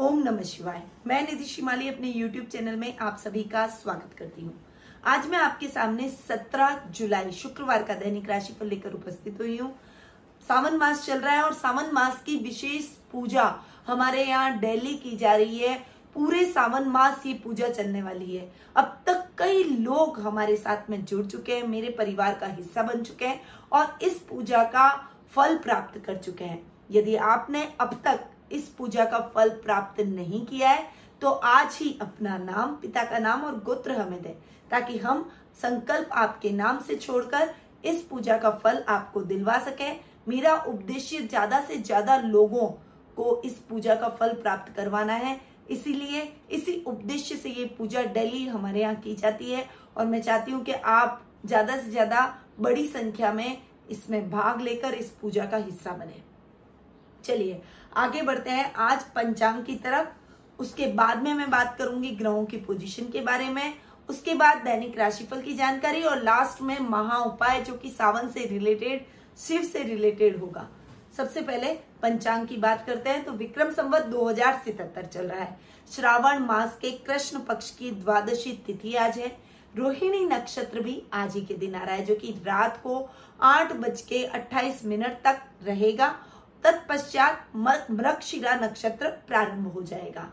ओम नमः शिवाय। मैं निधि शिमाली अपने YouTube चैनल में आप सभी का स्वागत करती हूँ। आज मैं आपके सामने 17 जुलाई, शुक्रवार का दैनिक राशिफल लेकर उपस्थित हुई हूँ। सावन मास चल रहा है और सावन मास की विशेष पूजा हमारे यहाँ डेली की जा रही है। पूरे सावन मास ये पूजा चलने वाली है। अब तक कई लोग हमारे साथ में जुड़ चुके हैं, मेरे परिवार का हिस्सा बन चुके हैं और इस पूजा का फल प्राप्त कर चुके हैं। यदि आपने अब तक इस पूजा का फल प्राप्त नहीं किया है तो आज ही अपना नाम, पिता का नाम और गोत्र हमें दे, ताकि हम संकल्प आपके नाम से छोड़कर इस पूजा का फल आपको दिलवा सके। मेरा उद्देश्य ज़्यादा से ज़्यादा लोगों को इस पूजा का फल प्राप्त करवाना है। इसीलिए, इसी उद्देश्य से ये पूजा डेली हमारे यहाँ की जाती है, और मैं चाहती हूँ कि आप ज़्यादा से ज़्यादा बड़ी संख्या में इसमें भाग लेकर इस पूजा का हिस्सा बने। चलिए, आगे बढ़ते हैं। आज पंचांग की तरफ़। उसके बाद में मैं बात करूँगी ग्रहों की पोजीशन के बारे में। उसके बाद दैनिक राशिफल की जानकारी और लास्ट में महा उपाय, जो कि सावन से रिलेटेड शिव से रिलेटेड होगा। सबसे पहले पंचांग की बात करते हैं। तो विक्रम संवत दो चल रहा है। श्रावण मास के कृष्ण पक्ष की द्वादशी तिथि आज है। रोहिणी नक्षत्र भी आज ही के दिन आ रहा है, जो कि रात को आठ बज के मिनट तक रहेगा। तत्पश्चात मृगशिरा नक्षत्र प्रारंभ हो जाएगा।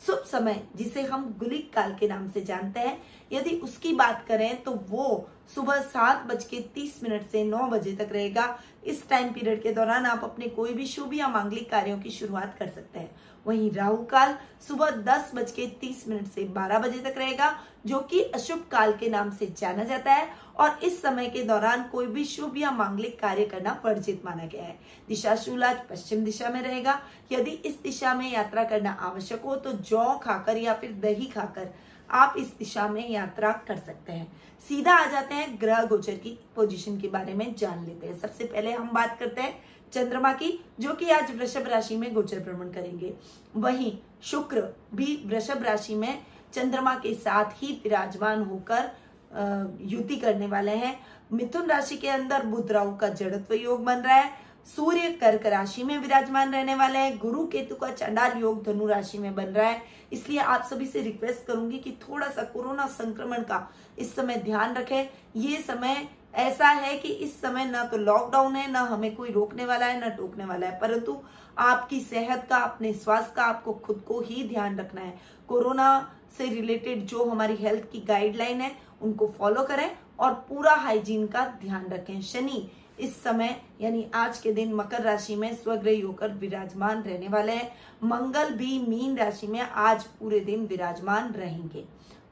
शुभ समय, जिसे हम गुलिक काल के नाम से जानते हैं। यदि उसकी बात करें तो वो सुबह सात बज के तीस मिनट से नौ बजे तक रहेगा। इस टाइम पीरियड के दौरान आप अपने कोई भी शुभ या मांगलिक कार्यों की शुरुआत कर सकते हैं। वहीं राहु काल सुबह दस बज के तीस मिनट से बारह बजे तक रहेगा, जो कि अशुभ काल के नाम से जाना जाता है, और इस समय के दौरान कोई भी शुभ या मांगलिक कार्य करना वर्जित माना गया है। दिशा शूल आज पश्चिम दिशा में रहेगा। यदि इस दिशा में यात्रा करना आवश्यक हो तो जौ खाकर या फिर दही खाकर आप इस दिशा में यात्रा कर सकते हैं। सीधा आ जाते हैं ग्रह गोचर की पोजीशन के बारे में जान लेते हैं। सबसे पहले हम बात करते हैं चंद्रमा की, जो कि आज वृषभ राशि में गोचर भ्रमण करेंगे। वहीं शुक्र भी वृषभ राशि में चंद्रमा के साथ ही विराजमान होकर युति करने वाले हैं। मिथुन राशि के अंदर बुध राहु का जड़त्व योग बन रहा है। सूर्य कर्क राशि में विराजमान रहने वाले हैं। गुरु केतु का चंडाल योग धनु राशि में बन रहा है। इसलिए आप सभी से रिक्वेस्ट करूँगी कि थोड़ा सा कोरोना संक्रमण का इस समय ध्यान रखें। ये समय ऐसा है कि इस समय ना तो लॉकडाउन है, ना हमें कोई रोकने वाला है, ना टोकने वाला है। परंतु आपकी सेहत का, अपने स्वास्थ्य का आपको खुद को ही ध्यान रखना है। कोरोना से रिलेटेड जो हमारी हेल्थ की गाइडलाइन है, उनको फॉलो करें और पूरा हाइजीन का ध्यान रखें। शनि इस समय, यानी आज के दिन मकर राशि में स्वग्रही होकर विराजमान रहने वाले हैं। मंगल भी मीन राशि में आज पूरे दिन विराजमान रहेंगे।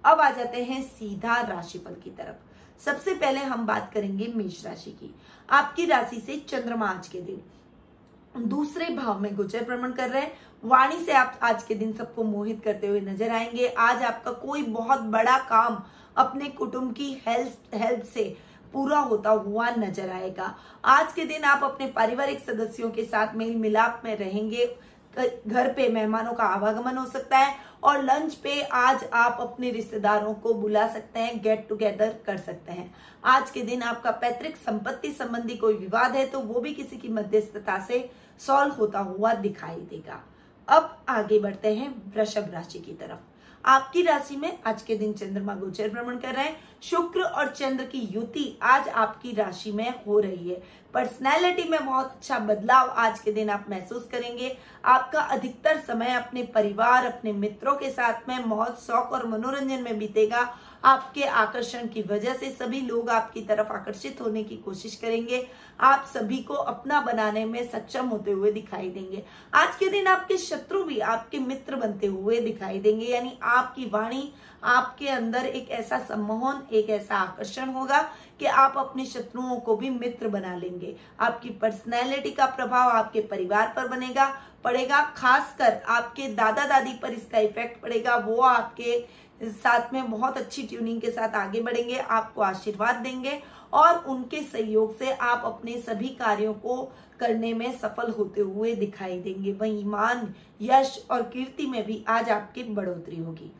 अब आ जाते हैं सीधा राशिफल की तरफ़। सबसे पहले हम बात करेंगे मेष राशि की। आपकी राशि से चंद्रमा आज के दिन। दूसरे भाव में गोचर भ्रमण कर रहे हैं। वाणी से आप आज के दिन सबको मोहित करते हुए नज़र आएँगे। आज आपका कोई बहुत बड़ा काम अपने कुटुंब की हेल्प हेल्प से पूरा होता हुआ नज़र आएगा। आज के दिन आप अपने पारिवारिक सदस्यों के साथ मेल मिलाप में रहेंगे। घर पे मेहमानों का आवागमन हो सकता है और लंच पे आज आप अपने रिश्तेदारों को बुला सकते हैं गेट टुगेदर कर सकते हैं। आज के दिन आपका पैतृक संपत्ति संबंधी कोई विवाद है तो वो भी किसी की मध्यस्थता से सॉल्व होता हुआ दिखाई देगा। अब आगे बढ़ते हैं वृषभ राशि की तरफ़। आपकी राशि में आज के दिन चंद्रमा गोचर भ्रमण कर रहे हैं। शुक्र और चंद्र की युति आज आपकी राशि में हो रही है। पर्सनैलिटी में बहुत अच्छा बदलाव आज के दिन आप महसूस करेंगे। आपका अधिकतर समय अपने परिवार, अपने मित्रों के साथ में बहुत शौक और मनोरंजन में बीतेगा। आपके आकर्षण की वजह से सभी लोग आपकी तरफ़ आकर्षित होने की कोशिश करेंगे। आप सभी को अपना बनाने में सक्षम होते हुए दिखाई देंगे। आज के दिन आपके शत्रु भी आपके मित्र बनते हुए दिखाई देंगे। यानी आपकी वाणी, आपके अंदर एक ऐसा सम्मोहन, एक ऐसा आकर्षण होगा कि आप अपने शत्रुओं को भी मित्र बना लेंगे। आपकी पर्सनैलिटी का प्रभाव आपके परिवार पर बनेगा, पड़ेगा। खासकर आपके दादा दादी पर इसका इफ़ेक्ट पड़ेगा। वो आपके साथ में बहुत अच्छी ट्यूनिंग के साथ आगे बढ़ेंगे, आपको आशीर्वाद देंगे और उनके सहयोग से आप अपने सभी कार्यों को करने में सफल होते हुए दिखाई देंगे। वही मान, यश और कीर्ति में भी आज आपकी बढ़ोतरी होगी।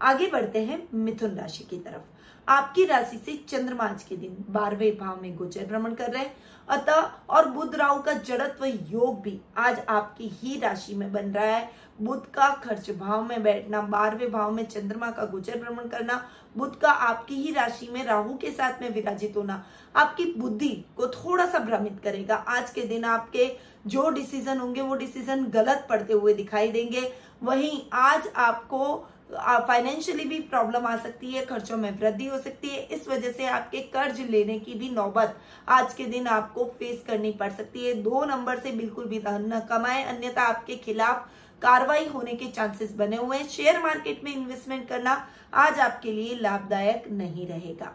आगे बढ़ते हैं मिथुन राशि की तरफ़। आपकी राशि से चंद्रमा आज के दिन बारहवें भाव में गोचर भ्रमण कर रहे हैं। अतः और बुद्ध राहु का जड़त्व योग भी आज आपकी ही राशि में बन रहा है। बुद्ध का खर्च भाव में बैठना, बारहवें भाव में चंद्रमा का गोचर भ्रमण करना, बुध का आपकी ही राशि में राहु के साथ में विराजित होना, आपकी बुद्धि को थोड़ा सा भ्रमित करेगा। आज के दिन आपके जो डिसीज़न होंगे, वो डिसीज़न गलत पड़ते हुए दिखाई देंगे। वहीं आज आपको फाइनेंशियली भी प्रॉब्लम आ सकती है, खर्चों में वृद्धि हो सकती है। इस वजह से आपके कर्ज लेने की भी नौबत आज के दिन आपको फेस करनी पड़ सकती है। दो नंबर से बिल्कुल भी धन न कमाए, अन्यथा आपके खिलाफ कार्रवाई होने के चांसेस बने हुए हैं। शेयर मार्केट में इन्वेस्टमेंट करना आज आपके लिए लाभदायक नहीं रहेगा।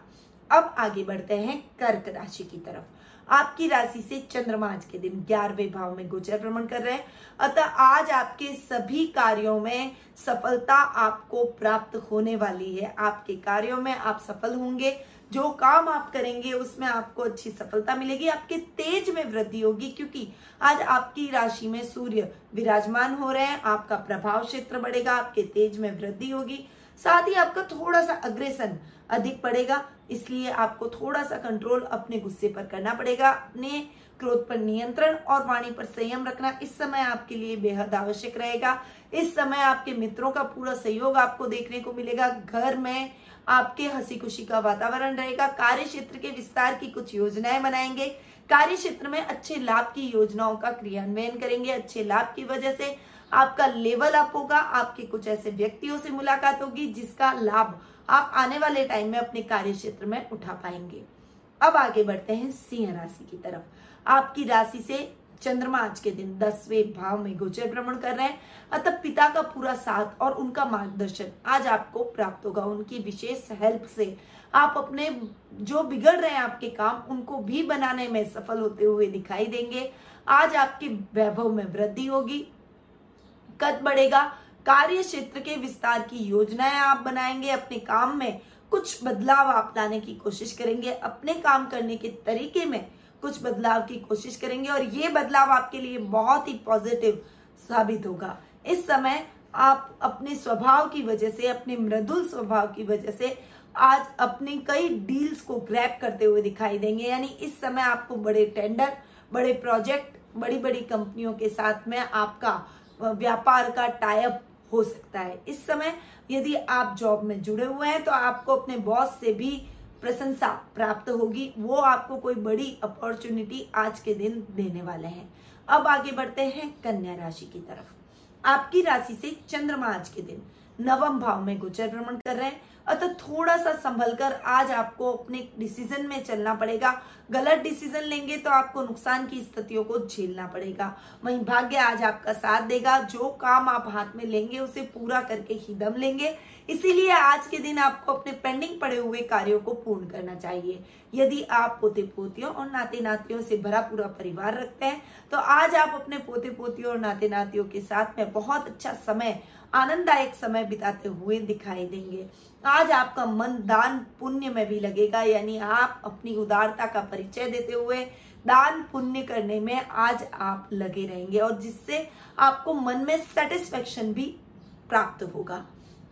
अब आगे बढ़ते हैं कर्क राशि की तरफ़। आपकी राशि से चंद्रमा आज के दिन ग्यारहवें भाव में गोचर भ्रमण कर रहे हैं। अतः आज आपके सभी कार्यों में सफलता आपको प्राप्त होने वाली है। आपके कार्यों में आप सफल होंगे। जो काम आप करेंगे, उसमें आपको अच्छी सफलता मिलेगी। आपके तेज में वृद्धि होगी, क्योंकि आज आपकी राशि में सूर्य विराजमान हो रहे हैं। आपका प्रभाव क्षेत्र बढ़ेगा, आपके तेज में वृद्धि होगी। साथ ही आपका थोड़ा सा अग्रेसन अधिक पड़ेगा इसलिए आपको थोड़ा सा कंट्रोल अपने गुस्से पर करना पड़ेगा। अपने क्रोध पर नियंत्रण और वाणी पर संयम रखना इस समय आपके लिए बेहद आवश्यक रहेगा। इस समय आपके मित्रों का पूरा सहयोग आपको देखने को मिलेगा। घर में आपके हँसी खुशी का वातावरण रहेगा। कार्य क्षेत्र के विस्तार की कुछ योजनाएँ बनाएँगे। कार्य क्षेत्र में अच्छे लाभ की योजनाओं का क्रियान्वयन करेंगे। अच्छे लाभ की वजह से आपका लेवल अप होगा, आपके कुछ ऐसे व्यक्तियों से मुलाकात होगी जिसका लाभ आप आने वाले टाइम में अपने कार्य क्षेत्र में उठा पाएँगे। अब आगे बढ़ते हैं सिंह राशि की तरफ़। आपकी राशि से चंद्रमा आज के दिन दसवें भाव में गोचर भ्रमण कर रहे हैं। अतः पिता का पूरा साथ और उनका मार्गदर्शन आज आपको प्राप्त होगा। उनकी विशेष हेल्प से आप अपने जो बिगड़ रहे हैं आपके काम, उनको भी बनाने में सफल होते हुए दिखाई देंगे। आज आपके वैभव में वृद्धि होगी। कद बढ़ेगा। कार्य क्षेत्र के विस्तार की योजनाएँ आप बनाएँगे, अपने काम में कुछ बदलाव आप लाने की कोशिश करेंगे, अपने काम करने के तरीके में कुछ बदलाव की कोशिश करेंगे और ये बदलाव आपके लिए बहुत ही पॉजिटिव साबित होगा। इस समय आप अपने स्वभाव की वजह से, अपने मृदुल स्वभाव की वजह से आज अपने कई डील्स को ग्रैप करते हुए दिखाई देंगे। यानी इस समय आपको बड़े टेंडर, बड़े प्रोजेक्ट बड़ी बड़ी कंपनियों के साथ में आपका व्यापार का टाइप हो सकता है। इस समय यदि आप जॉब में जुड़े हुए हैं तो आपको अपने बॉस से भी प्रशंसा प्राप्त होगी। वो आपको कोई बड़ी अपॉर्चुनिटी आज के दिन देने वाले हैं। अब आगे बढ़ते हैं कन्या राशि की तरफ़। आपकी राशि से चंद्रमा आज के दिन। नवम भाव में गोचर भ्रमण कर रहे हैं। अतः थोड़ा सा संभल कर आज आपको अपने डिसीज़न में चलना पड़ेगा। गलत डिसीज़न लेंगे तो आपको नुकसान की स्थितियों को झेलना पड़ेगा। वहीं भाग्य आज आपका साथ देगा। जो काम आप हाथ में लेंगे, उसे पूरा करके ही दम लेंगे। इसीलिए आज के दिन आपको अपने पेंडिंग पड़े हुए कार्यों को पूर्ण करना चाहिए। यदि आप पोते पोतियों और नाते नातियों से भरा पूरा परिवार रखते हैं तो आज आप अपने पोते पोतियों और नाते नातियों के साथ में बहुत अच्छा समय आनंददायक समय बिताते हुए दिखाई देंगे। आज आपका मन दान पुण्य में भी लगेगा, यानी आप अपनी उदारता का परिचय देते हुए दान पुण्य करने में आज आप लगे रहेंगे और जिससे आपको मन में सेटिस्फेक्शन भी प्राप्त होगा।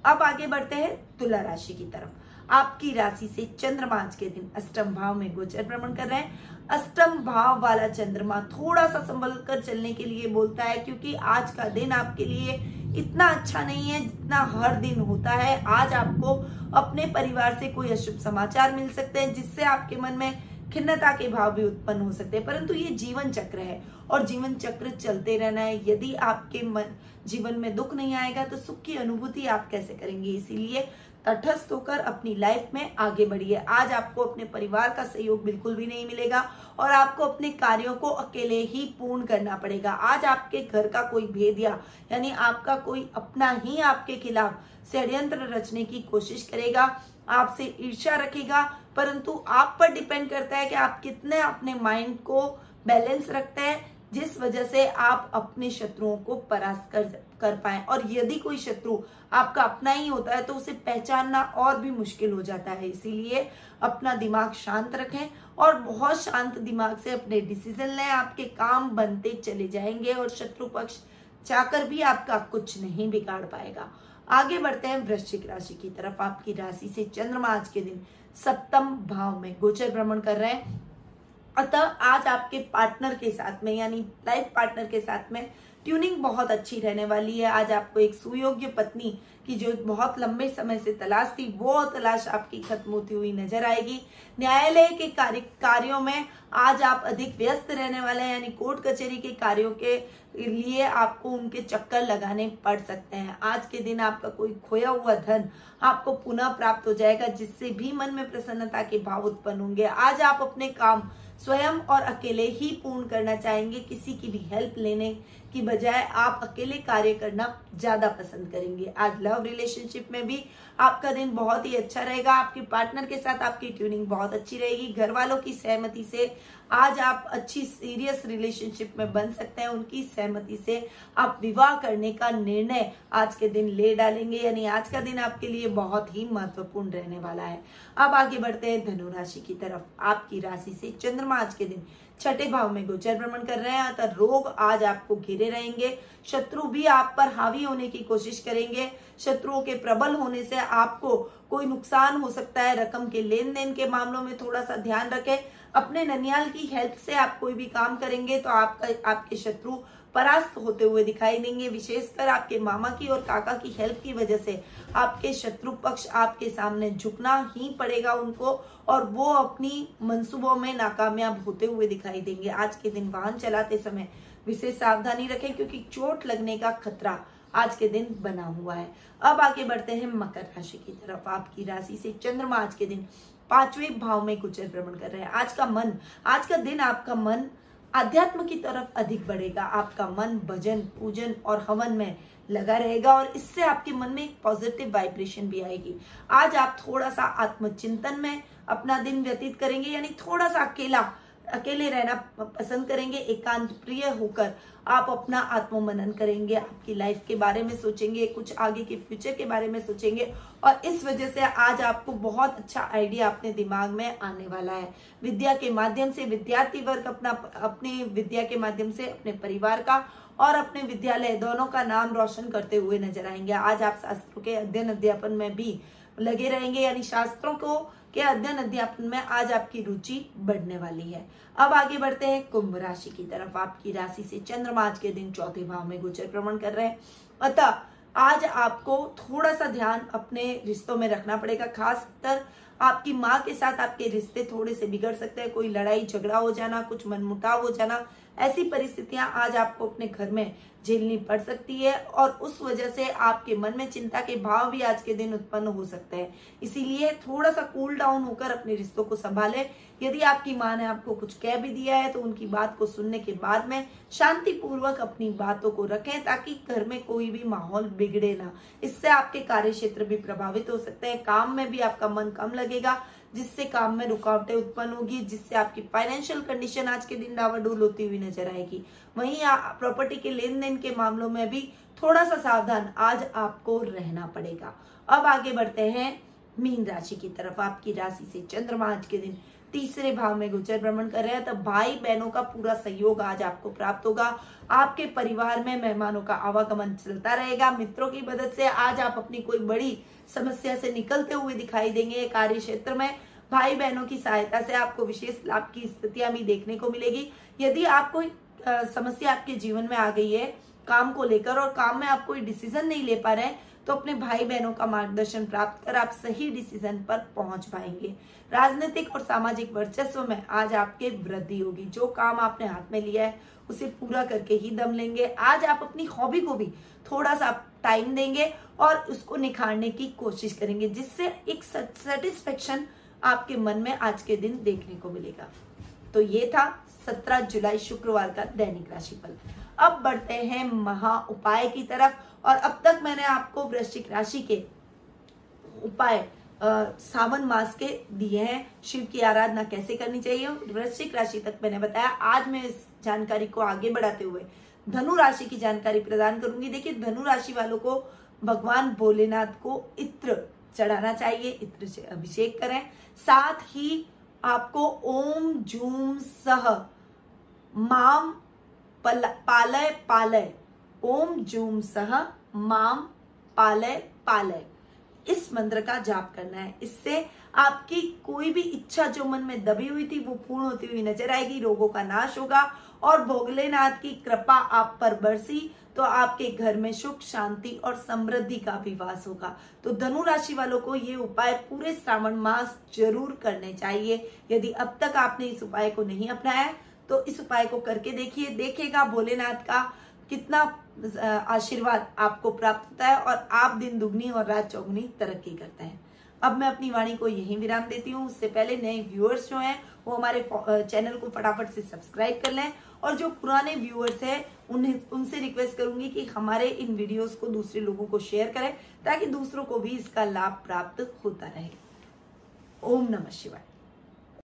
अब आगे बढ़ते हैं तुला राशि की तरफ़। आपकी राशि से चंद्रमा आज के दिन अष्टम भाव में गोचर भ्रमण कर रहे हैं। अष्टम भाव वाला चंद्रमा थोड़ा सा संभल कर चलने के लिए बोलता है, क्योंकि आज का दिन आपके लिए इतना अच्छा नहीं है जितना हर दिन होता है। आज आपको अपने परिवार से कोई अशुभ समाचार मिल सकते हैं, जिससे आपके मन में खिन्नता के भाव भी उत्पन्न हो सकते हैं। परंतु ये जीवन चक्र है और जीवन चक्र चलते रहना है। यदि आपके मन, जीवन में दुख नहीं आएगा तो सुख की अनुभूति आप कैसे करेंगे? इसीलिए तटस्थ होकर अपनी लाइफ में आगे बढ़िए आज आपको अपने परिवार का सहयोग बिल्कुल भी नहीं मिलेगा और आपको अपने कार्यों को अकेले ही पूर्ण करना पड़ेगा। आज आपके घर का कोई भेदिया यानी आपका कोई अपना ही आपके खिलाफ षड्यंत्र रचने की कोशिश करेगा, आपसे ईर्ष्या रखेगा, परंतु आप पर डिपेंड करता है कि आप कितने अपने माइंड को बैलेंस रखते हैं जिस वजह से आप अपने शत्रुओं को परास्त कर कर पाए। और यदि कोई शत्रु आपका अपना ही होता है तो उसे पहचानना और भी मुश्किल हो जाता है। इसीलिए अपना दिमाग शांत रखें और बहुत शांत दिमाग से अपने डिसीज़न लें। आपके काम बनते चले जाएँगे और शत्रु पक्ष चाहकर भी आपका कुछ नहीं बिगाड़ पाएगा। आगे बढ़ते हैं वृश्चिक राशि की तरफ़। आपकी राशि से चंद्रमा आज के दिन सप्तम भाव में गोचर भ्रमण कर रहे हैं। अतः आज आपके पार्टनर के साथ में, यानी लाइफ पार्टनर के साथ में ट्यूनिंग बहुत अच्छी रहने वाली है। आज आपको एक सुयोग्य पत्नी की जो बहुत लंबे समय से तलाश थी, वो तलाश आपकी खत्म होती हुई नज़र आएगी। न्यायालय के कार्य कार्यों में आज आप अधिक व्यस्त रहने वाले हैं, यानी कोर्ट कचहरी के कार्यों के लिए आपको उनके चक्कर लगाने पड़ सकते हैं। आज के दिन आपका कोई खोया हुआ धन आपको पुनः प्राप्त हो जाएगा, जिससे भी मन में प्रसन्नता के भाव उत्पन्न होंगे। आज आप अपने काम स्वयं और अकेले ही पूर्ण करना चाहेंगे, किसी की भी हेल्प लेने की बजाय आप अकेले कार्य करना ज़्यादा पसंद करेंगे। आज लव रिलेशनशिप में भी आपका दिन बहुत ही अच्छा रहेगा। आपके पार्टनर के साथ आपकी ट्यूनिंग बहुत अच्छी रहेगी। घर वालों की सहमति से आज आप अच्छी सीरियस रिलेशनशिप में बन सकते हैं। उनकी सहमति से आप विवाह करने का निर्णय आज के दिन ले डालेंगे। यानी आज का दिन आपके लिए बहुत ही महत्वपूर्ण रहने वाला है। अब आगे बढ़ते हैं धनु राशि की तरफ़। आपकी राशि से चंद्रमा आज के दिन छठे भाव में गोचर भ्रमण कर रहे हैं, अतः रोग आज आपको घिरे रहेंगे। शत्रु भी आप पर हावी होने की कोशिश करेंगे। शत्रुओं के प्रबल होने से आपको कोई नुकसान हो सकता है। रकम के लेन देन के मामलों में थोड़ा सा ध्यान रखें। अपने ननियाल की हेल्प से आप कोई भी काम करेंगे तो आपका, आपके शत्रु परास्त होते हुए दिखाई देंगे। विशेषकर आपके मामा की और काका की हेल्प की वजह से आपके शत्रु पक्ष आपके सामने झुकना ही पड़ेगा उनको और वो अपनी मंसूबों में नाकामयाब होते हुए दिखाई देंगे। आज के दिन वाहन चलाते समय विशेष सावधानी रखें क्योंकि चोट लगने का खतरा आज के दिन बना हुआ है। अब आगे बढ़ते हैं मकर राशि की तरफ़। आपकी राशि से चंद्रमा आज के दिन पाँचवें भाव में गुचर भ्रमण कर रहे हैं। आज का मन, आज का दिन आपका मन अध्यात्म की तरफ़ अधिक बढ़ेगा, आपका मन भजन, पूजन और हवन में लगा रहेगा और इससे आपके मन में एक पॉजिटिव वाइब्रेशन भी आएगी। आज आप थोड़ा सा आत्मचिंतन में अपना दिन व्यतीत करेंगे, यानी थोड़ा सा अकेला अकेले रहना पसंद करेंगे, एकांत प्रिय होकर आप अपना आत्म मनन करेंगे, आपकी लाइफ के बारे में सोचेंगे, कुछ आगे के फ्यूचर के बारे में सोचेंगे। और इस वजह से आज आपको बहुत अच्छा आइडिया अपने दिमाग में आने वाला है। विद्या के माध्यम से, विद्यार्थी वर्ग अपना, अपनी विद्या के माध्यम से, अपने परिवार का और अपने विद्यालय दोनों का नाम रोशन करते हुए नज़र आएँगे। आज आप शास्त्रों के अध्ययन, अध्यापन में भी लगे रहेंगे, यानी शास्त्रों को के अध्ययन अध्यापन में आज आपकी रुचि बढ़ने वाली है। अब आगे बढ़ते हैं, कुंभ राशि की तरफ़। आपकी राशि से चंद्रमा आज के दिन चौथे भाव में गोचर भ्रमण कर रहे हैं। अतः आज आपको थोड़ा सा ध्यान अपने रिश्तों में रखना पड़ेगा, खासकर आपकी माँ के साथ आपके रिश्ते थोड़े से बिगड़ सकते हैं। कोई लड़ाई, झगड़ा हो जाना, कुछ मनमुटाव हो जाना ऐसी परिस्थितियाँ आज आपको अपने घर में झेलनी पड़ सकती है और उस वजह से आपके मन में चिंता के भाव भी आज के दिन उत्पन्न हो सकते हैं। इसीलिए थोड़ा सा कूल डाउन होकर अपने रिश्तों को संभाले। यदि आपकी माँ ने आपको कुछ कह भी दिया है तो उनकी बात को सुनने के बाद में शांति पूर्वक अपनी बातों को रखें, ताकि घर में कोई भी माहौल बिगड़े ना। इससे आपके कार्य क्षेत्र भी प्रभावित हो सकते हैं, काम में भी आपका मन कम लगेगा जिससे काम में रुकावटें उत्पन्न होगी, जिससे आपकी फाइनेंशियल कंडीशन आज के दिन डावाडोल होती हुई नज़र आएगी। वहीं प्रॉपर्टी के लेन देन के मामलों में भी थोड़ा सा सावधान आज आपको रहना पड़ेगा। अब आगे बढ़ते हैं मीन राशि की तरफ़। आपकी राशि से चंद्रमा आज के दिन तीसरे भाव में गोचर भ्रमण कर रहे हैं तो भाई बहनों का पूरा सहयोग आज आपको प्राप्त होगा। आपके परिवार में मेहमानों का आवागमन चलता रहेगा। मित्रों की मदद से आज आप अपनी कोई बड़ी समस्या से निकलते हुए दिखाई देंगे कार्य क्षेत्र में। भाई बहनों की सहायता से आपको विशेष लाभ की स्थितियाँ भी देखने को मिलेगी। यदि आप कोई समस्या आपके जीवन में आ गई है, काम को लेकर और काम में आप कोई डिसीज़न नहीं ले पा रहे तो अपने भाई बहनों का मार्गदर्शन प्राप्त कर आप सही डिसीज़न पर पहुँच पाएँगे। राजनीतिक और सामाजिक वर्चस्व में आज आपके वृद्धि होगी। जो काम आपने हाथ में लिया है, उसे पूरा करके ही दम लेंगे। आज आप अपनी हॉबी को भी थोड़ा सा टाइम देंगे और उसको निखारने की कोशिश करेंगे, जिससे एक सेटिस्फेक्शन आपके मन में आज के दिन देखने को मिलेगा। तो ये था 17 जुलाई शुक्रवार का दैनिक राशिफल। अब बढ़ते हैं महा उपाय की तरफ़। और अब तक मैंने आपको वृश्चिक राशि के उपाय सावन मास के दिए हैं। शिव की आराधना कैसे करनी चाहिए? वृश्चिक राशि तक मैंने बताया। आज मैं इस जानकारी को आगे बढ़ाते हुए धनु राशि की जानकारी प्रदान करूँगी। देखिए, धनु राशि वालों को भगवान भोलेनाथ को इत्र चढ़ाना चाहिए, इत्र से अभिषेक करें। साथ ही आपको ओम, जूम, सह, माम पालय पालय। ओम जूम सह, माम, पालय पालय। इस मंत्र का जाप करना है। इससे आपकी कोई भी इच्छा जो मन में दबी हुई थी, वो पूर्ण होती हुई नज़र आएगी, रोगों का नाश होगा और भोगलेनाथ की कृपा आप पर बरसी तो आपके घर में सुख, शांति और समृद्धि का भी वास होगा। तो धनु राशि वालों को ये उपाय पूरे श्रावण मास ज़रूर करने चाहिए। यदि अब तक आपने इस उपाय को नहीं अपनाया तो इस उपाय को करके देखिए, देखेगा भोलेनाथ का कितना आशीर्वाद आपको प्राप्त होता है और आप दिन दुगनी और रात चौगुनी तरक्की करते हैं। अब मैं अपनी वाणी को यहीं विराम देती हूँ। उससे पहले नए व्यूअर्स जो हैं, वो हमारे चैनल को फटाफट से सब्सक्राइब कर लें और जो पुराने व्यूअर्स हैं, उन्हें, उनसे रिक्वेस्ट करूँगी कि हमारे इन वीडियोस को दूसरे लोगों को शेयर करें ताकि दूसरों को भी इसका लाभ प्राप्त होता रहे। ओम नमः शिवाय।